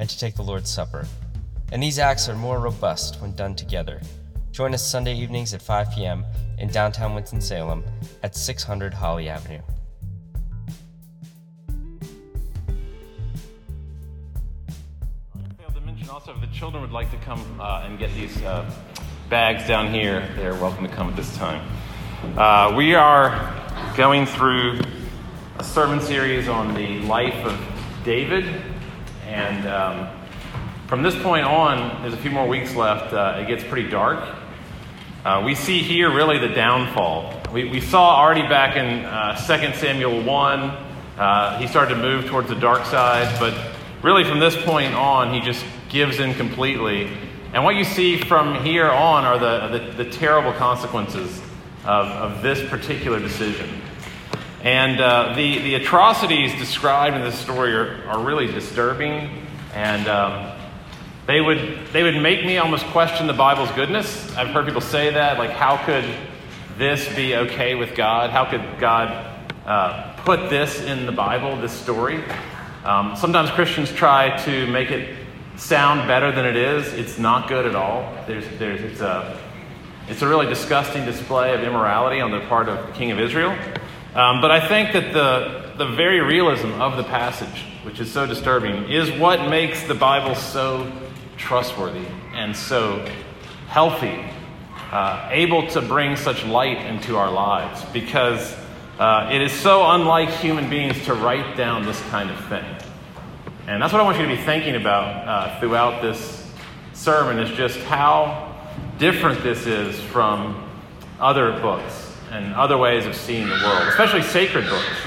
and to take the Lord's Supper. And these acts are more robust when done together. Join us Sunday evenings at 5 p.m. in downtown Winston-Salem at 600 Holly Avenue. I failed to mention also if the children would like to come uh, and get these uh, bags down here, they're welcome to come at this time. Uh, we are going through a sermon series on the life of David, and um, from this point on, there's a few more weeks left. Uh, it gets pretty dark. Uh, we see here really the downfall. We, we saw already back in uh, 2 Samuel 1, uh, he started to move towards the dark side, but really from this point on, he just gives in completely. And what you see from here on are the, the, the terrible consequences of, of this particular decision. And uh, the, the atrocities described in this story are, are really disturbing. And um, they, would, they would make me almost question the Bible's goodness. I've heard people say that. Like, how could this be okay with God? How could God uh, put this in the Bible, this story? Um, sometimes Christians try to make it sound better than it is. It's not good at all. There's, there's, it's, a, it's a really disgusting display of immorality on the part of the king of Israel. Um, but I think that the, the very realism of the passage, which is so disturbing, is what makes the Bible so trustworthy and so healthy, uh, able to bring such light into our lives, because uh, it is so unlike human beings to write down this kind of thing. And that's what I want you to be thinking about uh, throughout this sermon, is just how different this is from other books and other ways of seeing the world, especially sacred books.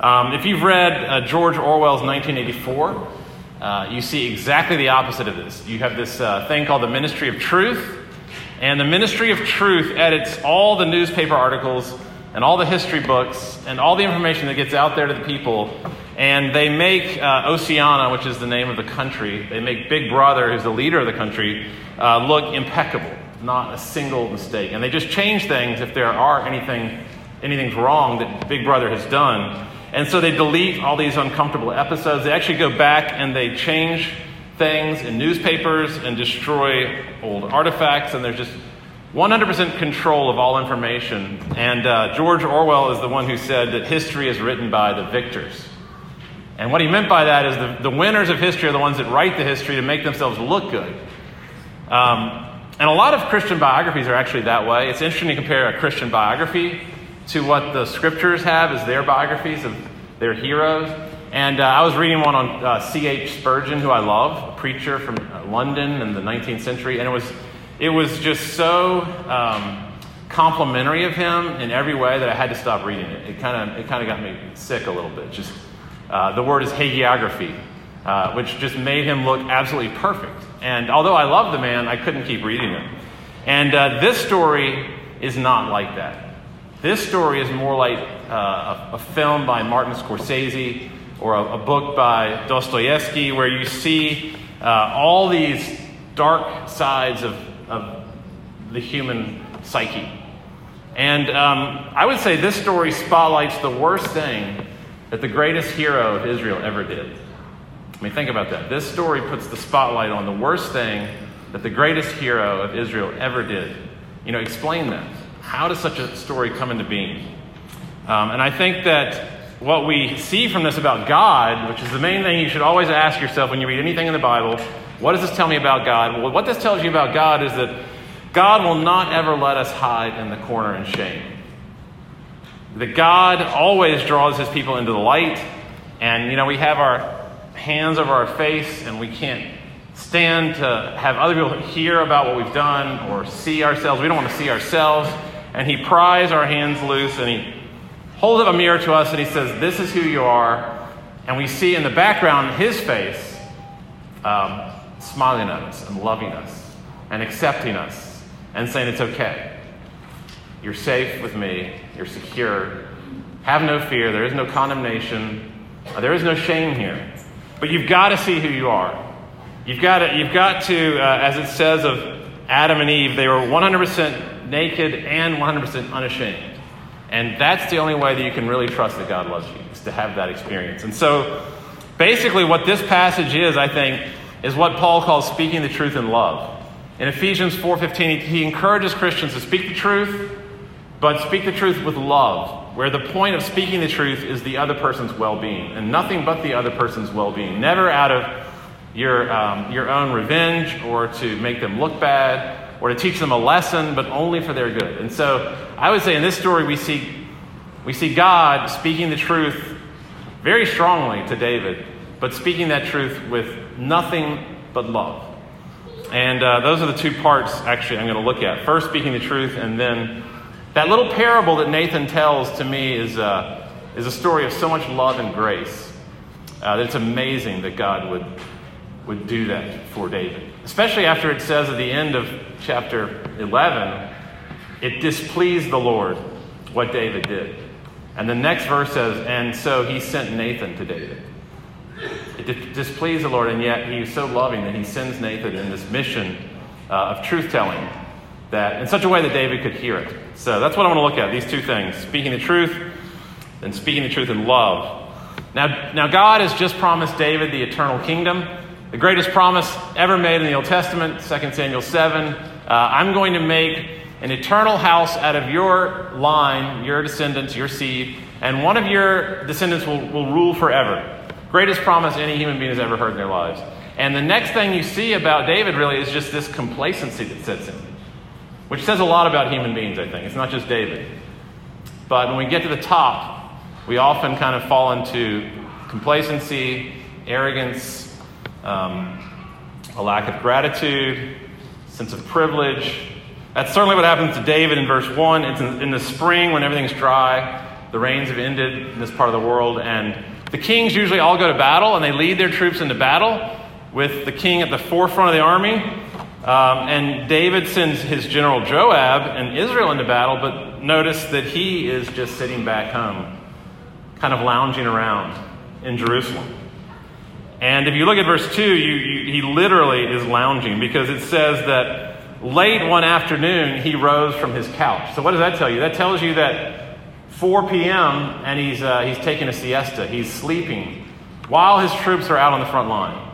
Um, if you've read uh, George Orwell's 1984, uh, you see exactly the opposite of this. You have this uh, thing called the Ministry of Truth, and the Ministry of Truth edits all the newspaper articles and all the history books and all the information that gets out there to the people. And they make uh, Oceania, which is the name of the country, they make Big Brother, who's the leader of the country, uh, look impeccable not a single mistake. And they just change things if there are anything anything's wrong that Big Brother has done. And so they delete all these uncomfortable episodes. They actually go back and they change things in newspapers and destroy old artifacts. And there's just 100% control of all information. And uh, George Orwell is the one who said that history is written by the victors. And what he meant by that is the, the winners of history are the ones that write the history to make themselves look good. Um, and a lot of Christian biographies are actually that way. It's interesting to compare a Christian biography to what the scriptures have as their biographies of their heroes. And uh, I was reading one on uh, C.H. Spurgeon, who I love, a preacher from uh, London in the 19th century. And it was, it was just so um, complimentary of him in every way that I had to stop reading it. It kind of it kind of got me sick a little bit. Just uh, the word is hagiography, uh, which just made him look absolutely perfect. And although I love the man, I couldn't keep reading him. And uh, this story is not like that. This story is more like uh, a, a, film by Martin Scorsese or a, a book by Dostoevsky, where you see uh, all these dark sides of, of the human psyche. And um, I would say this story spotlights the worst thing that the greatest hero of Israel ever did. I mean, think about that. This story puts the spotlight on the worst thing that the greatest hero of Israel ever did. You know, explain that. How does such a story come into being? Um, and I think that what we see from this about God, which is the main thing you should always ask yourself when you read anything in the Bible, what does this tell me about God? Well, what this tells you about God is that God will not ever let us hide in the corner in shame. That God always draws his people into the light. And, you know, we have our hands over our face and we can't stand to have other people hear about what we've done or see ourselves. We don't want to see ourselves. And he pries our hands loose and he holds up a mirror to us and he says, This is who you are. And we see in the background his face. Um, smiling at us and loving us and accepting us and saying it's okay. You're safe with me. You're secure. Have no fear. There is no condemnation. There is no shame here. But you've got to see who you are. You've got to, you've got to uh, as it says of Adam and Eve, they were 100% naked and 100% unashamed. And that's the only way that you can really trust that God loves you, is to have that experience. And so, basically, what this passage is, I think, is what Paul calls speaking the truth in love. In Ephesians 4:15, he encourages Christians to speak the truth, but speak the truth with love, where the point of speaking the truth is the other person's well-being, and nothing but the other person's well-being. Never out of your, um, your own revenge or to make them look bad or to teach them a lesson, but only for their good. And so I would say in this story, we see, we see God speaking the truth very strongly to David, but speaking that truth with nothing but love. And uh, those are the two parts, actually, I'm going to look at. First, speaking the truth, and then that little parable that Nathan tells to me is, uh, is a story of so much love and grace uh, that it's amazing that God would, would do that for David. Especially after it says at the end of chapter 11, it displeased the Lord what David did. And the next verse says, and so he sent Nathan to David. It displeased the Lord, and yet he was so loving that he sends Nathan in this mission uh, of truth telling that in such a way that David could hear it. So that's what I want to look at these two things speaking the truth and speaking the truth in love. Now, now, God has just promised David the eternal kingdom, the greatest promise ever made in the Old Testament, 2 Samuel 7. Uh, I'm going to make an eternal house out of your line, your descendants, your seed, and one of your descendants will, will rule forever. Greatest promise any human being has ever heard in their lives. And the next thing you see about David really is just this complacency that sets in, which says a lot about human beings, I think. It's not just David. But when we get to the top, we often kind of fall into complacency, arrogance, um, a lack of gratitude, sense of privilege. That's certainly what happens to David in verse 1. It's in, in the spring when everything's dry, the rains have ended in this part of the world, and the kings usually all go to battle and they lead their troops into battle with the king at the forefront of the army. Um, and David sends his general Joab and Israel into battle, but notice that he is just sitting back home, kind of lounging around in Jerusalem. And if you look at verse 2, you, you, he literally is lounging because it says that late one afternoon he rose from his couch. So, what does that tell you? That tells you that 4 p.m., and he's, uh, he's taking a siesta. He's sleeping while his troops are out on the front line.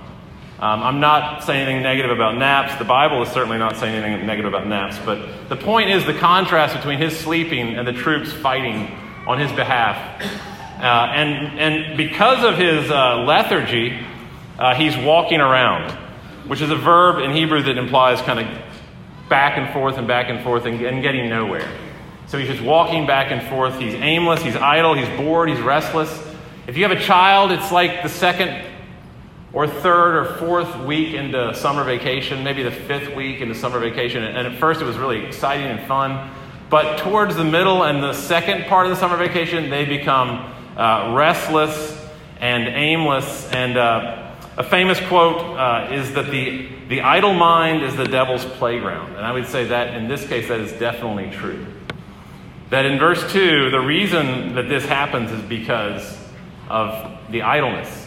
Um, I'm not saying anything negative about naps. The Bible is certainly not saying anything negative about naps. But the point is the contrast between his sleeping and the troops fighting on his behalf. Uh, and, and because of his uh, lethargy, uh, he's walking around, which is a verb in Hebrew that implies kind of back and forth and back and forth and, and getting nowhere. So he's just walking back and forth. He's aimless, he's idle, he's bored, he's restless. If you have a child, it's like the second or third or fourth week into summer vacation, maybe the fifth week into summer vacation. And at first it was really exciting and fun. But towards the middle and the second part of the summer vacation, they become uh, restless and aimless. And uh, a famous quote uh, is that the, the idle mind is the devil's playground. And I would say that in this case, that is definitely true. That in verse 2, the reason that this happens is because of the idleness.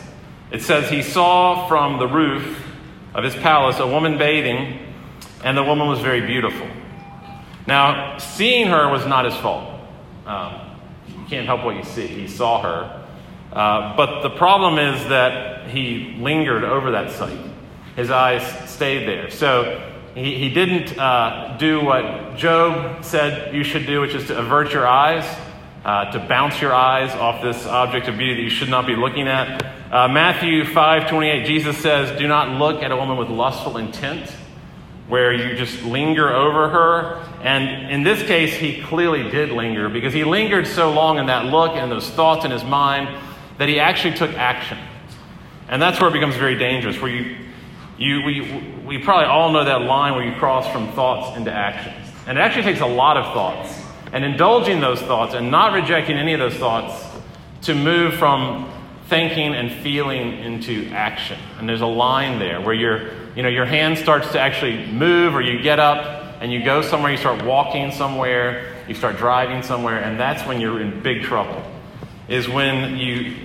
It says, He saw from the roof of his palace a woman bathing, and the woman was very beautiful. Now, seeing her was not his fault. Um, you can't help what you see. He saw her. Uh, but the problem is that he lingered over that sight. His eyes stayed there. So he, he didn't uh, do what Job said you should do, which is to avert your eyes, uh, to bounce your eyes off this object of beauty that you should not be looking at. Uh, Matthew 5 28, Jesus says, Do not look at a woman with lustful intent, where you just linger over her. And in this case, he clearly did linger because he lingered so long in that look and those thoughts in his mind that he actually took action. And that's where it becomes very dangerous, where you you, we, we probably all know that line where you cross from thoughts into actions. And it actually takes a lot of thoughts. And indulging those thoughts and not rejecting any of those thoughts to move from thinking and feeling into action. And there's a line there where you're, you know, your hand starts to actually move, or you get up and you go somewhere, you start walking somewhere, you start driving somewhere, and that's when you're in big trouble. Is when you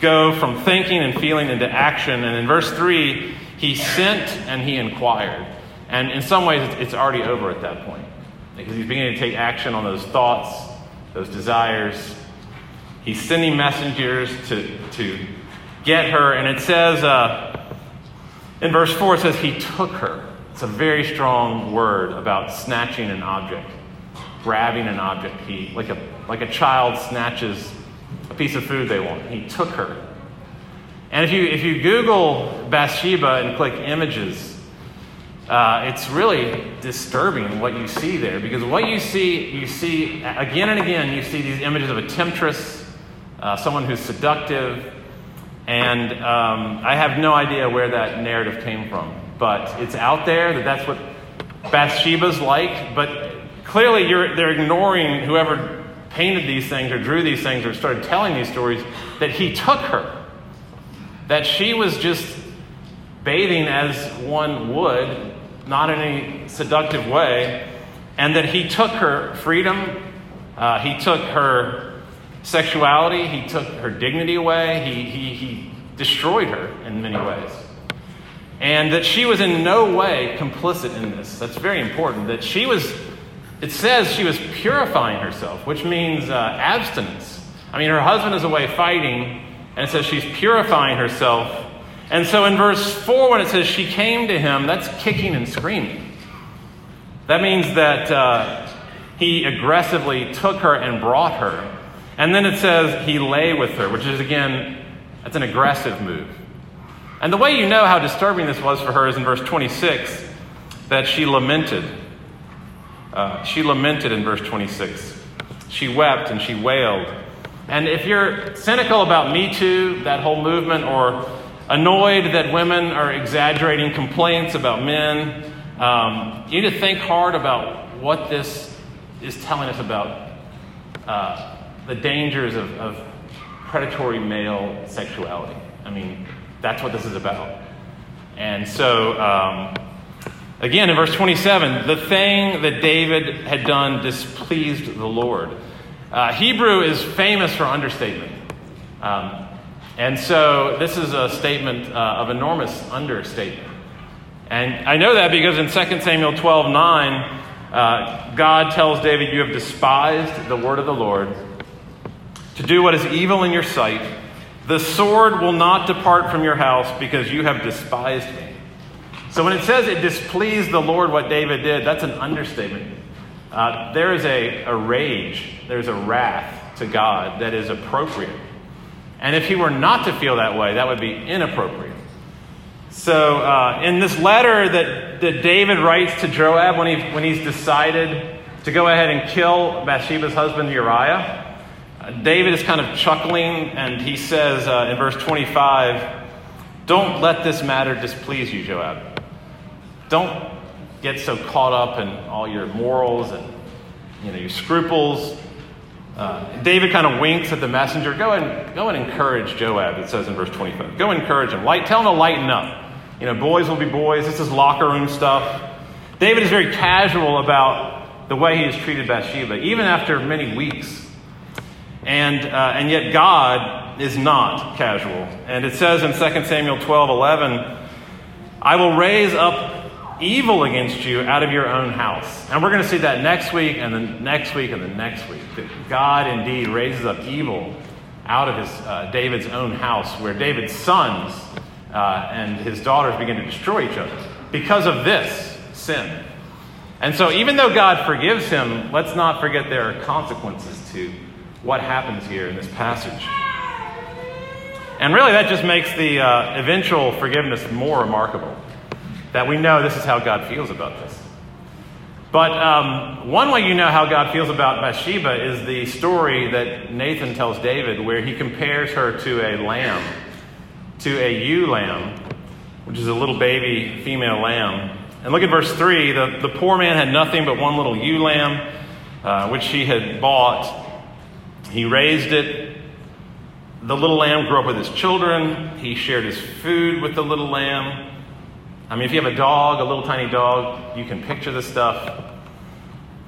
go from thinking and feeling into action. And in verse 3, he sent and he inquired. And in some ways, it's already over at that point because he's beginning to take action on those thoughts, those desires. He's sending messengers to, to get her. And it says uh, in verse 4, it says he took her. It's a very strong word about snatching an object, grabbing an object. He, like a, like a child snatches a piece of food they want. He took her. And if you, if you Google Bathsheba and click images, uh, it's really disturbing what you see there because what you see, you see again and again, you see these images of a temptress, uh, someone who's seductive, and um, I have no idea where that narrative came from, but it's out there that that's what Bathsheba's like. But clearly, they're ignoring whoever painted these things or drew these things or started telling these stories that he took her, that she was just bathing as one would not in any seductive way, and that he took her freedom, uh, he took her sexuality, he took her dignity away, he, he, he destroyed her in many ways. And that she was in no way complicit in this. That's very important. That she was, it says she was purifying herself, which means uh, abstinence. I mean, her husband is away fighting, and it says she's purifying herself and so in verse 4, when it says she came to him, that's kicking and screaming. That means that uh, he aggressively took her and brought her. And then it says he lay with her, which is, again, that's an aggressive move. And the way you know how disturbing this was for her is in verse 26 that she lamented. Uh, she lamented in verse 26. She wept and she wailed. And if you're cynical about Me Too, that whole movement, or annoyed that women are exaggerating complaints about men. Um, you need to think hard about what this is telling us about uh, the dangers of, of predatory male sexuality. I mean, that's what this is about. And so, um, again, in verse 27, the thing that David had done displeased the Lord. Uh, Hebrew is famous for understatement. Um, and so this is a statement uh, of enormous understatement. And I know that because in 2 Samuel 12 9, uh, God tells David, You have despised the word of the Lord to do what is evil in your sight. The sword will not depart from your house because you have despised me. So when it says it displeased the Lord what David did, that's an understatement. Uh, there is a, a rage, there's a wrath to God that is appropriate. And if he were not to feel that way, that would be inappropriate. So, uh, in this letter that, that David writes to Joab when, he, when he's decided to go ahead and kill Bathsheba's husband Uriah, uh, David is kind of chuckling and he says uh, in verse 25, Don't let this matter displease you, Joab. Don't get so caught up in all your morals and you know, your scruples. Uh, David kind of winks at the messenger. Go and go and encourage Joab. It says in verse 25. Go encourage him. Light, tell him to lighten up. You know, boys will be boys. This is locker room stuff. David is very casual about the way he has treated Bathsheba, even after many weeks. And, uh, and yet God is not casual. And it says in 2 Samuel 12 11, I will raise up evil against you out of your own house. And we're going to see that next week and the next week and the next week. That God indeed raises up evil out of his, uh, David's own house, where David's sons uh, and his daughters begin to destroy each other because of this sin. And so, even though God forgives him, let's not forget there are consequences to what happens here in this passage. And really, that just makes the uh, eventual forgiveness more remarkable that we know this is how God feels about this. But um, one way you know how God feels about Bathsheba is the story that Nathan tells David, where he compares her to a lamb, to a ewe lamb, which is a little baby female lamb. And look at verse 3 the, the poor man had nothing but one little ewe lamb, uh, which he had bought. He raised it. The little lamb grew up with his children. He shared his food with the little lamb. I mean, if you have a dog, a little tiny dog, you can picture this stuff.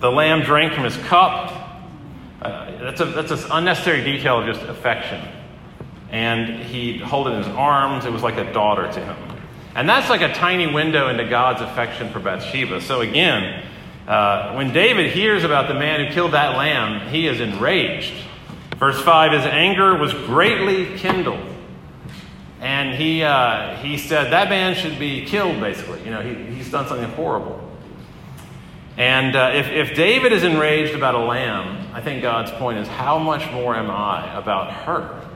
The lamb drank from his cup. Uh, that's, a, that's an unnecessary detail of just affection. And he'd hold it in his arms. It was like a daughter to him. And that's like a tiny window into God's affection for Bathsheba. So again, uh, when David hears about the man who killed that lamb, he is enraged. Verse 5 His anger was greatly kindled. And he, uh, he said, That man should be killed, basically. You know, he, he's done something horrible. And uh, if, if David is enraged about a lamb, I think God's point is, How much more am I about her?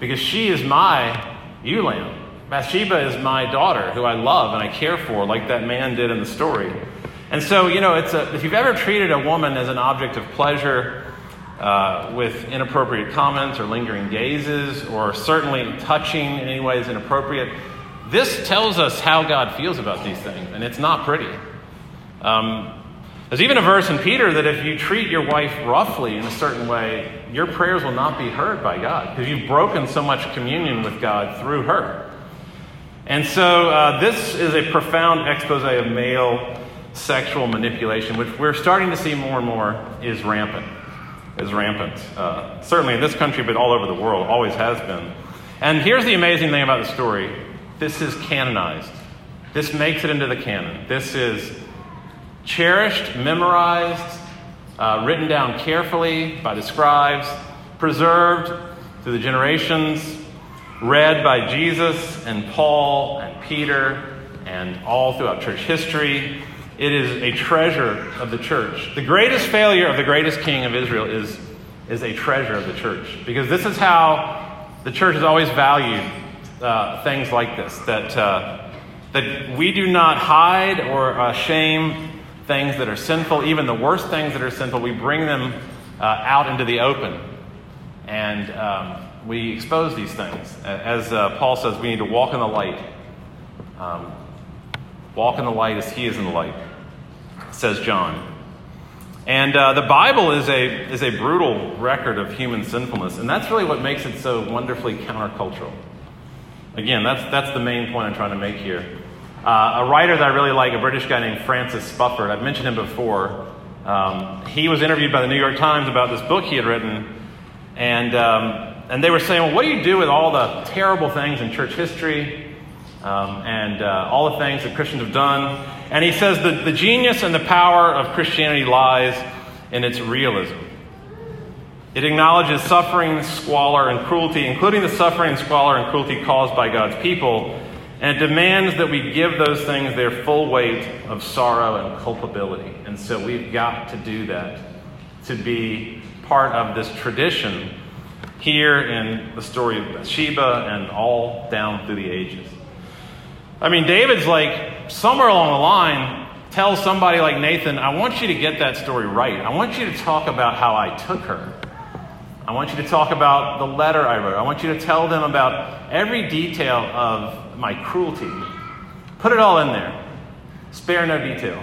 Because she is my ewe lamb. Bathsheba is my daughter who I love and I care for, like that man did in the story. And so, you know, it's a, if you've ever treated a woman as an object of pleasure, uh, with inappropriate comments or lingering gazes, or certainly touching in any way is inappropriate. This tells us how God feels about these things, and it's not pretty. Um, there's even a verse in Peter that if you treat your wife roughly in a certain way, your prayers will not be heard by God because you've broken so much communion with God through her. And so uh, this is a profound expose of male sexual manipulation, which we're starting to see more and more is rampant is rampant. Uh, certainly in this country, but all over the world, always has been. And here's the amazing thing about the story this is canonized. This makes it into the canon. This is cherished, memorized, uh, written down carefully by the scribes, preserved through the generations, read by Jesus and Paul and Peter and all throughout church history. It is a treasure of the church. The greatest failure of the greatest king of Israel is, is a treasure of the church. Because this is how the church has always valued uh, things like this that, uh, that we do not hide or uh, shame things that are sinful, even the worst things that are sinful. We bring them uh, out into the open. And um, we expose these things. As uh, Paul says, we need to walk in the light. Um, walk in the light as he is in the light says John. And uh, the Bible is a, is a brutal record of human sinfulness, and that's really what makes it so wonderfully countercultural. Again, that's, that's the main point I'm trying to make here. Uh, a writer that I really like, a British guy named Francis Spufford, I've mentioned him before. Um, he was interviewed by the New York Times about this book he had written, and, um, and they were saying, Well, what do you do with all the terrible things in church history um, and uh, all the things that Christians have done? And he says that the genius and the power of Christianity lies in its realism. It acknowledges suffering, squalor, and cruelty, including the suffering, squalor, and cruelty caused by God's people, and it demands that we give those things their full weight of sorrow and culpability. And so we've got to do that to be part of this tradition here in the story of Bathsheba and all down through the ages. I mean, David's like, somewhere along the line, tells somebody like Nathan, I want you to get that story right. I want you to talk about how I took her. I want you to talk about the letter I wrote. I want you to tell them about every detail of my cruelty. Put it all in there. Spare no detail.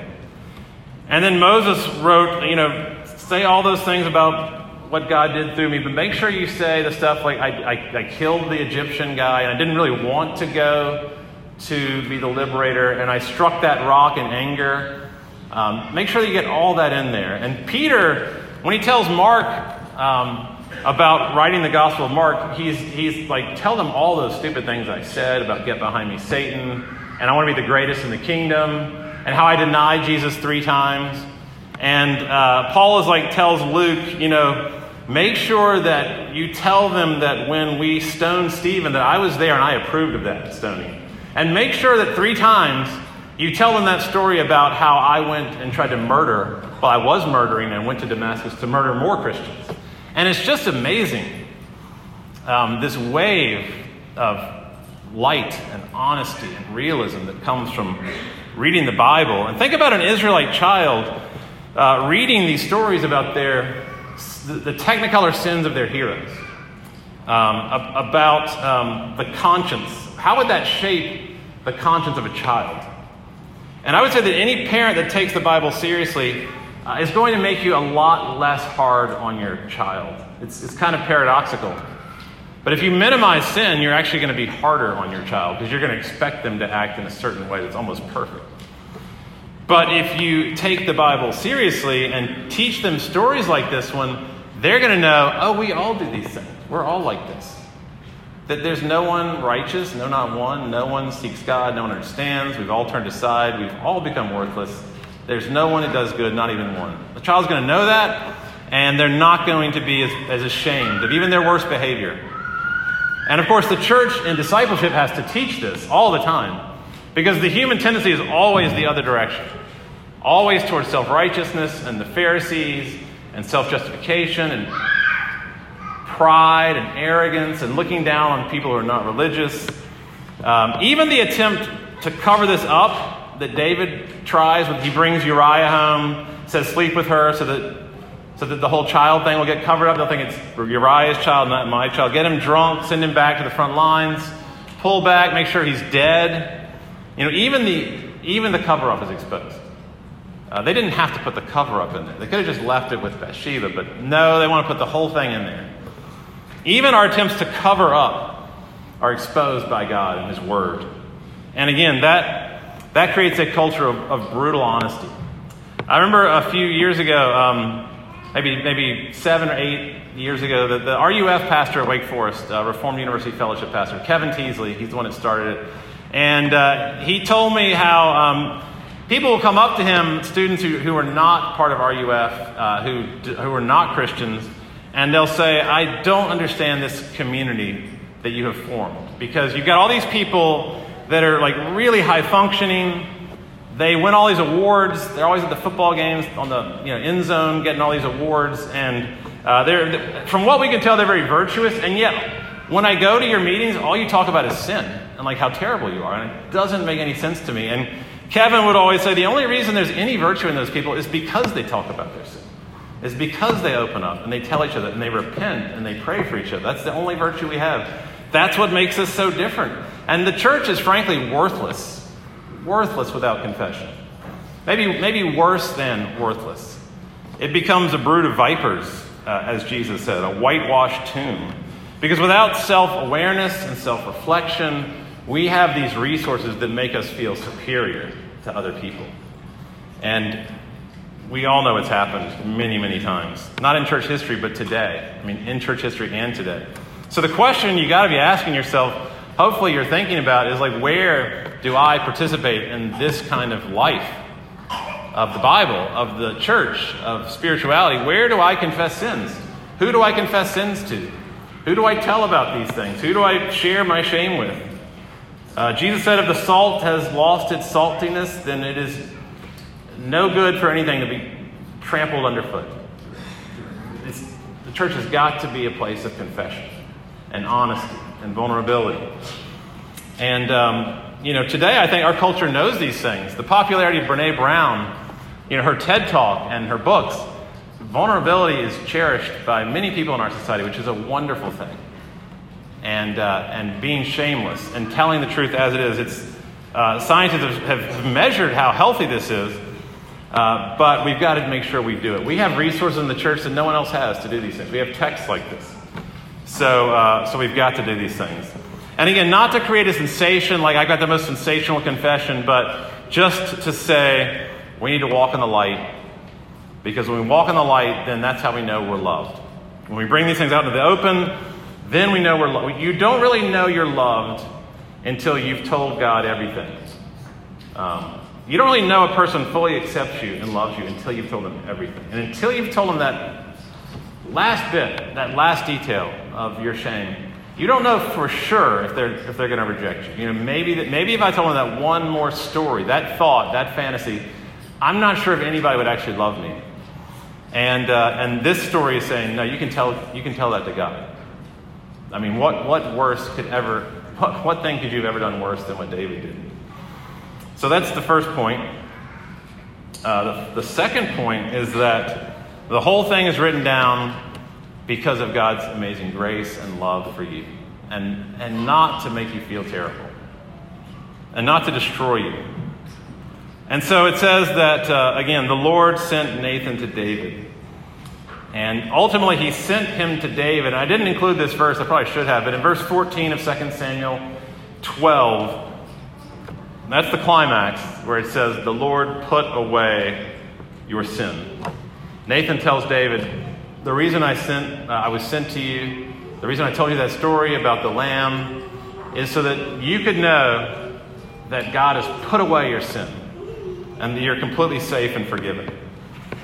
And then Moses wrote, you know, say all those things about what God did through me, but make sure you say the stuff like I, I, I killed the Egyptian guy and I didn't really want to go to be the liberator, and I struck that rock in anger. Um, make sure that you get all that in there. And Peter, when he tells Mark um, about writing the Gospel of Mark, he's, he's like, tell them all those stupid things I said about get behind me, Satan, and I want to be the greatest in the kingdom, and how I denied Jesus three times. And uh, Paul is like, tells Luke, you know, make sure that you tell them that when we stoned Stephen, that I was there and I approved of that stoning. And make sure that three times you tell them that story about how I went and tried to murder, well, I was murdering and went to Damascus to murder more Christians. And it's just amazing um, this wave of light and honesty and realism that comes from reading the Bible. And think about an Israelite child uh, reading these stories about their, the, technicolor sins of their heroes, um, about um, the conscience how would that shape the conscience of a child? And I would say that any parent that takes the Bible seriously uh, is going to make you a lot less hard on your child. It's, it's kind of paradoxical. But if you minimize sin, you're actually going to be harder on your child because you're going to expect them to act in a certain way that's almost perfect. But if you take the Bible seriously and teach them stories like this one, they're going to know, oh, we all do these things. We're all like this. That there's no one righteous, no, not one. No one seeks God, no one understands. We've all turned aside. We've all become worthless. There's no one that does good, not even one. The child's going to know that, and they're not going to be as, as ashamed of even their worst behavior. And of course, the church in discipleship has to teach this all the time because the human tendency is always the other direction, always towards self righteousness and the Pharisees and self justification and pride and arrogance and looking down on people who are not religious. Um, even the attempt to cover this up that David tries when he brings Uriah home, says, sleep with her so that, so that the whole child thing will get covered up. They'll think it's Uriah's child, not my child. Get him drunk, send him back to the front lines, pull back, make sure he's dead. You know, even the, even the cover up is exposed. Uh, they didn't have to put the cover up in there. They could have just left it with Bathsheba, but no, they want to put the whole thing in there. Even our attempts to cover up are exposed by God and His Word. And again, that, that creates a culture of, of brutal honesty. I remember a few years ago, um, maybe, maybe seven or eight years ago, the, the RUF pastor at Wake Forest, uh, Reformed University Fellowship pastor, Kevin Teasley, he's the one that started it. And uh, he told me how um, people will come up to him, students who, who are not part of RUF, uh, who, who are not Christians, and they'll say, I don't understand this community that you have formed. Because you've got all these people that are like really high functioning. They win all these awards. They're always at the football games on the you know, end zone getting all these awards. And uh, they're, from what we can tell, they're very virtuous. And yet, when I go to your meetings, all you talk about is sin and like how terrible you are. And it doesn't make any sense to me. And Kevin would always say the only reason there's any virtue in those people is because they talk about their sin is because they open up and they tell each other and they repent and they pray for each other. That's the only virtue we have. That's what makes us so different. And the church is frankly worthless, worthless without confession. Maybe, maybe worse than worthless. It becomes a brood of vipers, uh, as Jesus said, a whitewashed tomb. Because without self awareness and self reflection, we have these resources that make us feel superior to other people. And we all know it's happened many, many times. Not in church history, but today. I mean, in church history and today. So the question you got to be asking yourself, hopefully you're thinking about, is like, where do I participate in this kind of life of the Bible, of the church, of spirituality? Where do I confess sins? Who do I confess sins to? Who do I tell about these things? Who do I share my shame with? Uh, Jesus said, if the salt has lost its saltiness, then it is no good for anything to be trampled underfoot. It's, the church has got to be a place of confession and honesty and vulnerability. And, um, you know, today I think our culture knows these things. The popularity of Brene Brown, you know, her TED Talk and her books, vulnerability is cherished by many people in our society, which is a wonderful thing. And, uh, and being shameless and telling the truth as it is. It's, uh, scientists have, have measured how healthy this is uh, but we've got to make sure we do it. We have resources in the church that no one else has to do these things. We have texts like this. So, uh, so we've got to do these things. And again, not to create a sensation like I've got the most sensational confession, but just to say we need to walk in the light. Because when we walk in the light, then that's how we know we're loved. When we bring these things out into the open, then we know we're loved. You don't really know you're loved until you've told God everything. Um, you don't really know a person fully accepts you and loves you until you've told them everything. And until you've told them that last bit, that last detail of your shame, you don't know for sure if they're, if they're going to reject you. You know, maybe, that, maybe if I told them that one more story, that thought, that fantasy, I'm not sure if anybody would actually love me. And, uh, and this story is saying, no, you can tell, you can tell that to God. I mean, what, what worse could ever, what, what thing could you have ever done worse than what David did? So that's the first point. Uh, the, the second point is that the whole thing is written down because of God's amazing grace and love for you, and, and not to make you feel terrible, and not to destroy you. And so it says that, uh, again, the Lord sent Nathan to David. And ultimately, he sent him to David. I didn't include this verse, I probably should have, but in verse 14 of 2 Samuel 12, that's the climax where it says, The Lord put away your sin. Nathan tells David, The reason I, sent, uh, I was sent to you, the reason I told you that story about the lamb, is so that you could know that God has put away your sin and that you're completely safe and forgiven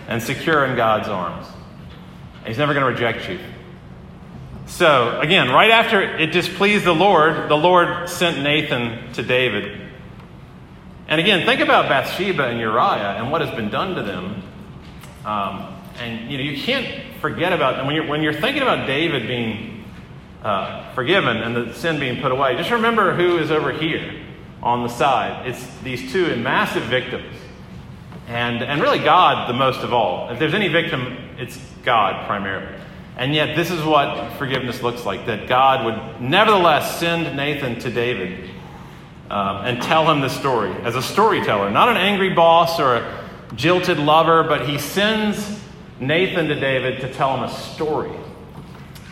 and secure in God's arms. He's never going to reject you. So, again, right after it displeased the Lord, the Lord sent Nathan to David. And again, think about Bathsheba and Uriah and what has been done to them. Um, and you know, you can't forget about when you're when you're thinking about David being uh, forgiven and the sin being put away. Just remember who is over here on the side. It's these two massive victims, and and really God the most of all. If there's any victim, it's God primarily. And yet, this is what forgiveness looks like that God would nevertheless send Nathan to David um, and tell him the story as a storyteller, not an angry boss or a jilted lover, but he sends Nathan to David to tell him a story,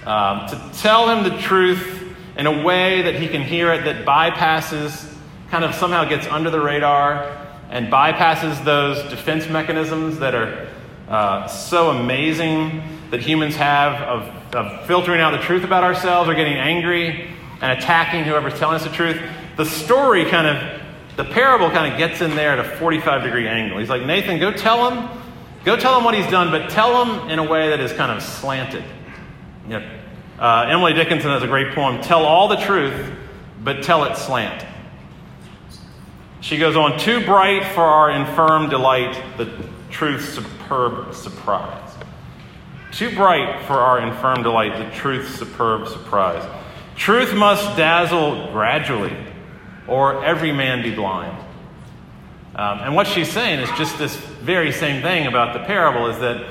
um, to tell him the truth in a way that he can hear it, that bypasses, kind of somehow gets under the radar and bypasses those defense mechanisms that are uh, so amazing that humans have of, of filtering out the truth about ourselves or getting angry and attacking whoever's telling us the truth. The story kind of, the parable kind of gets in there at a 45 degree angle. He's like, Nathan, go tell him, go tell him what he's done, but tell him in a way that is kind of slanted. You know, uh, Emily Dickinson has a great poem, Tell All the Truth, but Tell It Slant. She goes on, Too bright for our infirm delight, the truth's superb surprise. Too bright for our infirm delight, the truth's superb surprise. Truth must dazzle gradually, or every man be blind. Um, and what she's saying is just this very same thing about the parable is that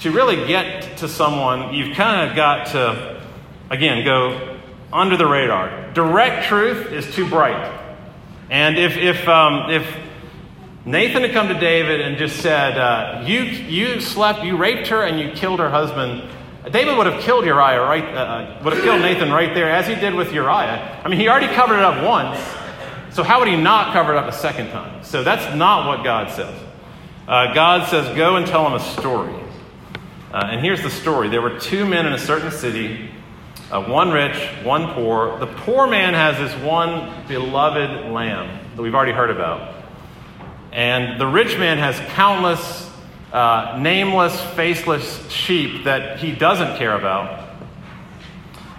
to really get to someone, you've kind of got to, again, go under the radar. Direct truth is too bright. And if, if, um, if Nathan had come to David and just said, uh, you, you slept, you raped her, and you killed her husband, David would have killed Uriah right, uh, uh, would have killed Nathan right there, as he did with Uriah. I mean, he already covered it up once, so how would he not cover it up a second time? So that's not what God says. Uh, God says, go and tell him a story. Uh, and here's the story there were two men in a certain city, uh, one rich, one poor. The poor man has this one beloved lamb that we've already heard about. And the rich man has countless uh, nameless, faceless sheep that he doesn't care about.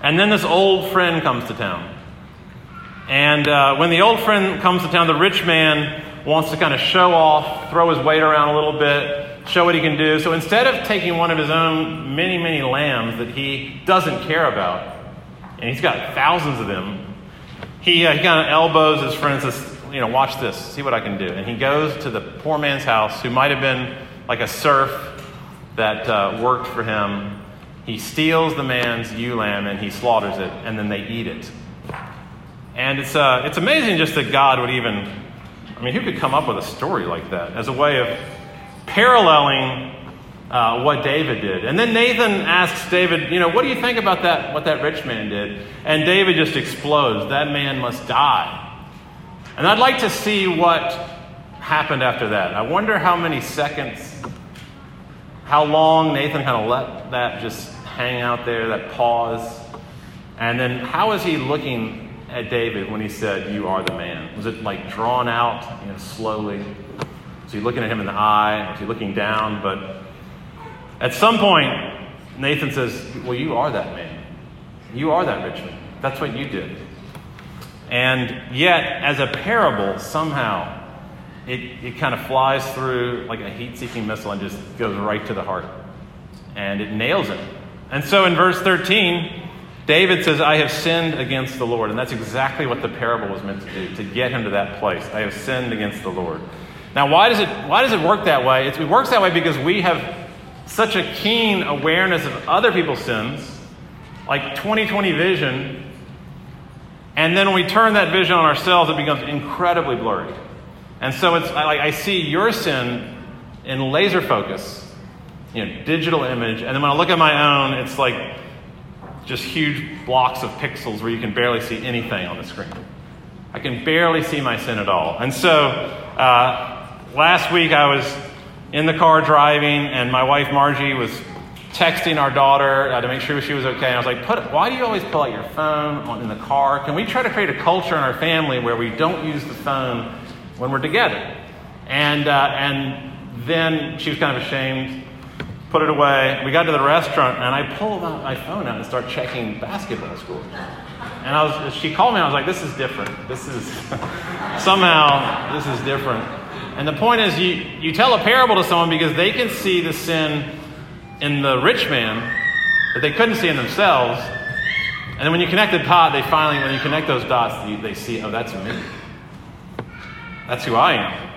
And then this old friend comes to town. And uh, when the old friend comes to town, the rich man wants to kind of show off, throw his weight around a little bit, show what he can do. So instead of taking one of his own many, many lambs that he doesn't care about, and he's got thousands of them, he, uh, he kind of elbows his friend and says, You know, watch this, see what I can do. And he goes to the poor man's house, who might have been like a serf that uh, worked for him. He steals the man's ewe lamb and he slaughters it, and then they eat it. And it's, uh, it's amazing just that God would even, I mean, who could come up with a story like that as a way of paralleling uh, what David did? And then Nathan asks David, you know, what do you think about that, what that rich man did? And David just explodes. That man must die. And I'd like to see what happened after that. I wonder how many seconds how long Nathan kind of let that just hang out there, that pause. And then how is he looking at David when he said, You are the man? Was it like drawn out, you know, slowly? Was he looking at him in the eye? Was he looking down? But at some point, Nathan says, Well, you are that man. You are that rich man. That's what you did. And yet, as a parable, somehow, it, it kind of flies through like a heat seeking missile and just goes right to the heart. And it nails it. And so in verse 13, David says, I have sinned against the Lord. And that's exactly what the parable was meant to do, to get him to that place. I have sinned against the Lord. Now, why does it, why does it work that way? It's, it works that way because we have such a keen awareness of other people's sins, like 2020 vision. And then when we turn that vision on ourselves, it becomes incredibly blurry. And so it's like I see your sin in laser focus, you know, digital image. And then when I look at my own, it's like just huge blocks of pixels where you can barely see anything on the screen. I can barely see my sin at all. And so uh, last week I was in the car driving, and my wife Margie was texting our daughter uh, to make sure she was okay. And I was like, put, why do you always pull out your phone on, in the car? Can we try to create a culture in our family where we don't use the phone when we're together? And, uh, and then she was kind of ashamed, put it away. We got to the restaurant, and I pulled out my phone out and start checking basketball scores. And I was, she called me, I was like, this is different. This is, somehow, this is different. And the point is, you, you tell a parable to someone because they can see the sin in the rich man that they couldn't see in themselves. And then when you connect the dot, they finally, when you connect those dots, they see, oh, that's me. That's who I am.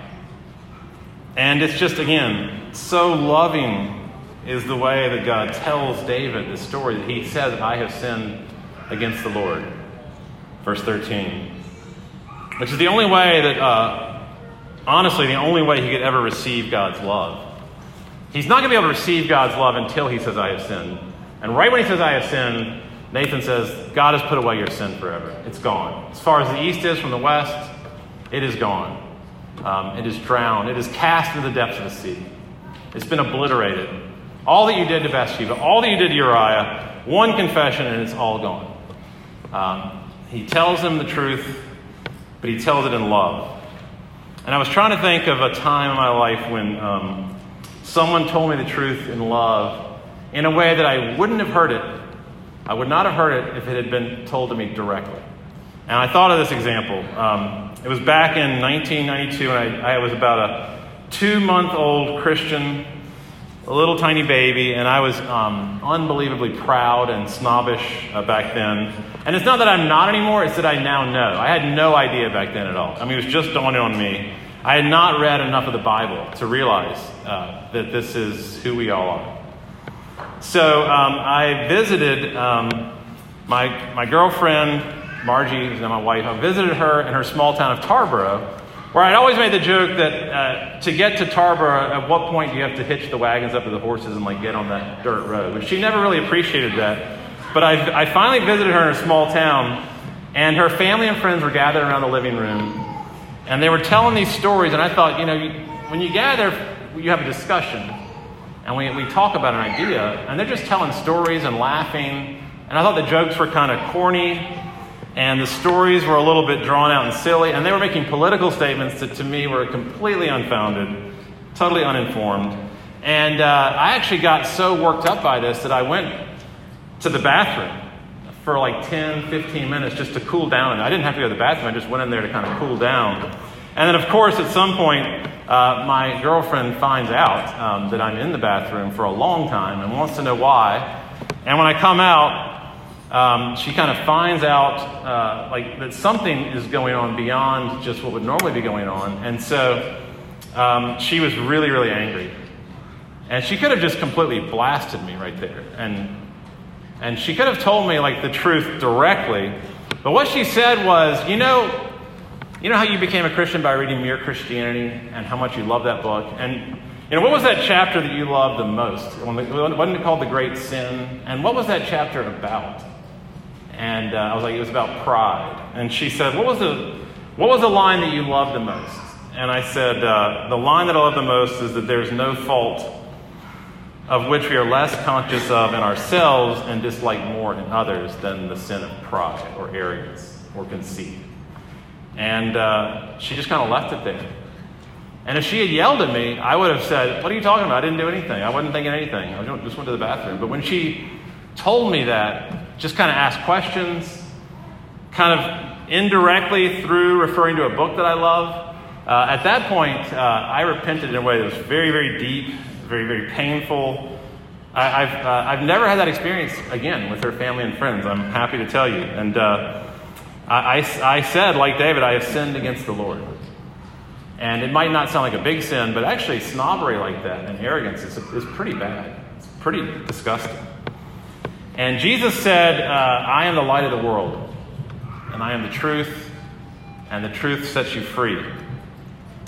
And it's just, again, so loving is the way that God tells David the story that he says, I have sinned against the Lord. Verse 13. Which is the only way that, uh, honestly, the only way he could ever receive God's love. He's not going to be able to receive God's love until he says, I have sinned. And right when he says, I have sinned, Nathan says, God has put away your sin forever. It's gone. As far as the east is from the west, it is gone. Um, it is drowned. It is cast into the depths of the sea. It's been obliterated. All that you did to Bathsheba, all that you did to Uriah, one confession, and it's all gone. Um, he tells him the truth, but he tells it in love. And I was trying to think of a time in my life when um, someone told me the truth in love in a way that I wouldn't have heard it. I would not have heard it if it had been told to me directly. And I thought of this example. Um, it was back in 1992, and I, I was about a two month old Christian a little tiny baby, and I was um, unbelievably proud and snobbish uh, back then. And it's not that I'm not anymore, it's that I now know. I had no idea back then at all. I mean, it was just dawning on me. I had not read enough of the Bible to realize uh, that this is who we all are. So um, I visited um, my, my girlfriend, Margie, who's now my wife. I visited her in her small town of Tarboro where I'd always made the joke that uh, to get to Tarboro, at what point do you have to hitch the wagons up to the horses and like get on that dirt road? But she never really appreciated that. But I, I finally visited her in a small town, and her family and friends were gathered around the living room, and they were telling these stories. And I thought, you know, when you gather, you have a discussion, and we, we talk about an idea, and they're just telling stories and laughing. And I thought the jokes were kind of corny and the stories were a little bit drawn out and silly, and they were making political statements that to me were completely unfounded, totally uninformed. And uh, I actually got so worked up by this that I went to the bathroom for like 10, 15 minutes just to cool down. And I didn't have to go to the bathroom, I just went in there to kind of cool down. And then, of course, at some point, uh, my girlfriend finds out um, that I'm in the bathroom for a long time and wants to know why. And when I come out, um, she kind of finds out uh, like that something is going on beyond just what would normally be going on, and so um, she was really, really angry. And she could have just completely blasted me right there, and and she could have told me like the truth directly. But what she said was, you know, you know how you became a Christian by reading Mere Christianity, and how much you love that book, and you know, what was that chapter that you loved the most? Wasn't it called The Great Sin? And what was that chapter about? And uh, I was like, it was about pride. And she said, what was the what was the line that you loved the most? And I said, uh, the line that I love the most is that there's no fault of which we are less conscious of in ourselves and dislike more in others than the sin of pride or arrogance or conceit. And uh, she just kind of left it there. And if she had yelled at me, I would have said, What are you talking about? I didn't do anything. I wasn't thinking anything. I just went to the bathroom. But when she told me that, just kind of asked questions, kind of indirectly through referring to a book that I love. Uh, at that point, uh, I repented in a way that was very, very deep, very, very painful. I, have uh, I've never had that experience again with her family and friends, I'm happy to tell you. And uh, I, I, I said, like David, I have sinned against the Lord. And it might not sound like a big sin, but actually, snobbery like that and arrogance is, is pretty bad. It's pretty disgusting. And Jesus said, uh, I am the light of the world, and I am the truth, and the truth sets you free.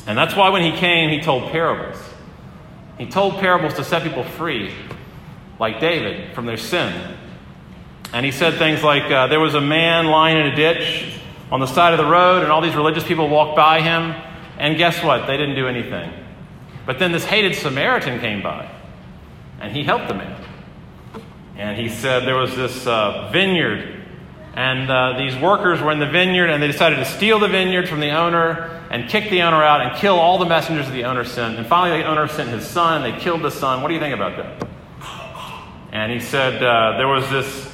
And that's why when he came, he told parables. He told parables to set people free, like David, from their sin. And he said things like uh, there was a man lying in a ditch on the side of the road, and all these religious people walked by him, and guess what? They didn't do anything. But then this hated Samaritan came by, and he helped the man. And he said there was this uh, vineyard and uh, these workers were in the vineyard, and they decided to steal the vineyard from the owner and kick the owner out and kill all the messengers the owner sent. And finally, the owner sent his son. And they killed the son. What do you think about that? And he said uh, there was this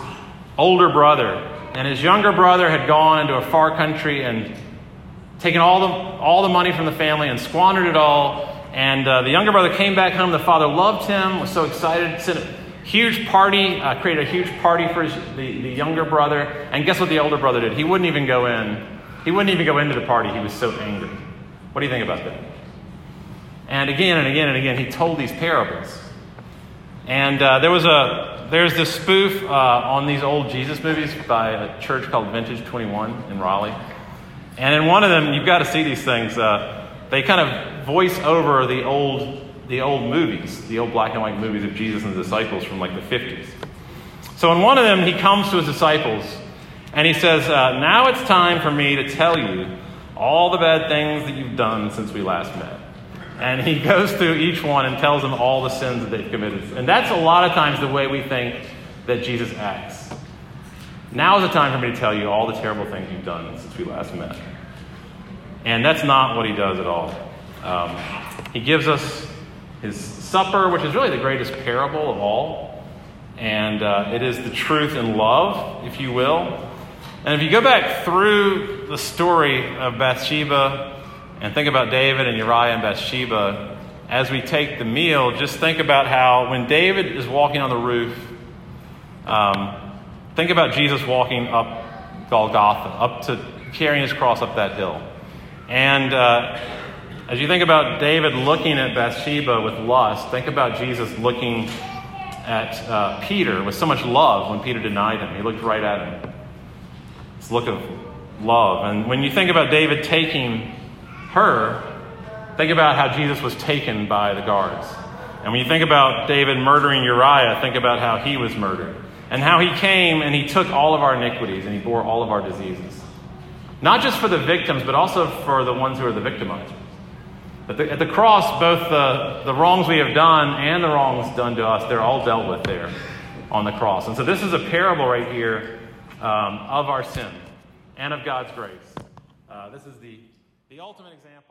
older brother, and his younger brother had gone into a far country and taken all the, all the money from the family and squandered it all. And uh, the younger brother came back home. The father loved him, was so excited, sent Huge party, uh, created a huge party for his, the, the younger brother. And guess what the older brother did? He wouldn't even go in. He wouldn't even go into the party. He was so angry. What do you think about that? And again and again and again, he told these parables. And uh, there was a there's this spoof uh, on these old Jesus movies by a church called Vintage 21 in Raleigh. And in one of them, you've got to see these things. Uh, they kind of voice over the old the old movies, the old black and white movies of Jesus and the disciples from like the 50s. So in one of them, he comes to his disciples and he says, uh, Now it's time for me to tell you all the bad things that you've done since we last met. And he goes through each one and tells them all the sins that they've committed. And that's a lot of times the way we think that Jesus acts. Now is the time for me to tell you all the terrible things you've done since we last met. And that's not what he does at all. Um, he gives us his supper, which is really the greatest parable of all. And uh, it is the truth and love, if you will. And if you go back through the story of Bathsheba and think about David and Uriah and Bathsheba, as we take the meal, just think about how when David is walking on the roof, um, think about Jesus walking up Golgotha, up to carrying his cross up that hill. And uh, as you think about David looking at Bathsheba with lust, think about Jesus looking at uh, Peter with so much love when Peter denied him. He looked right at him. This look of love. And when you think about David taking her, think about how Jesus was taken by the guards. And when you think about David murdering Uriah, think about how he was murdered. And how he came and he took all of our iniquities and he bore all of our diseases. Not just for the victims, but also for the ones who are the victimizers. At the, at the cross, both the, the wrongs we have done and the wrongs done to us, they're all dealt with there on the cross. And so this is a parable right here um, of our sin and of God's grace. Uh, this is the, the ultimate example.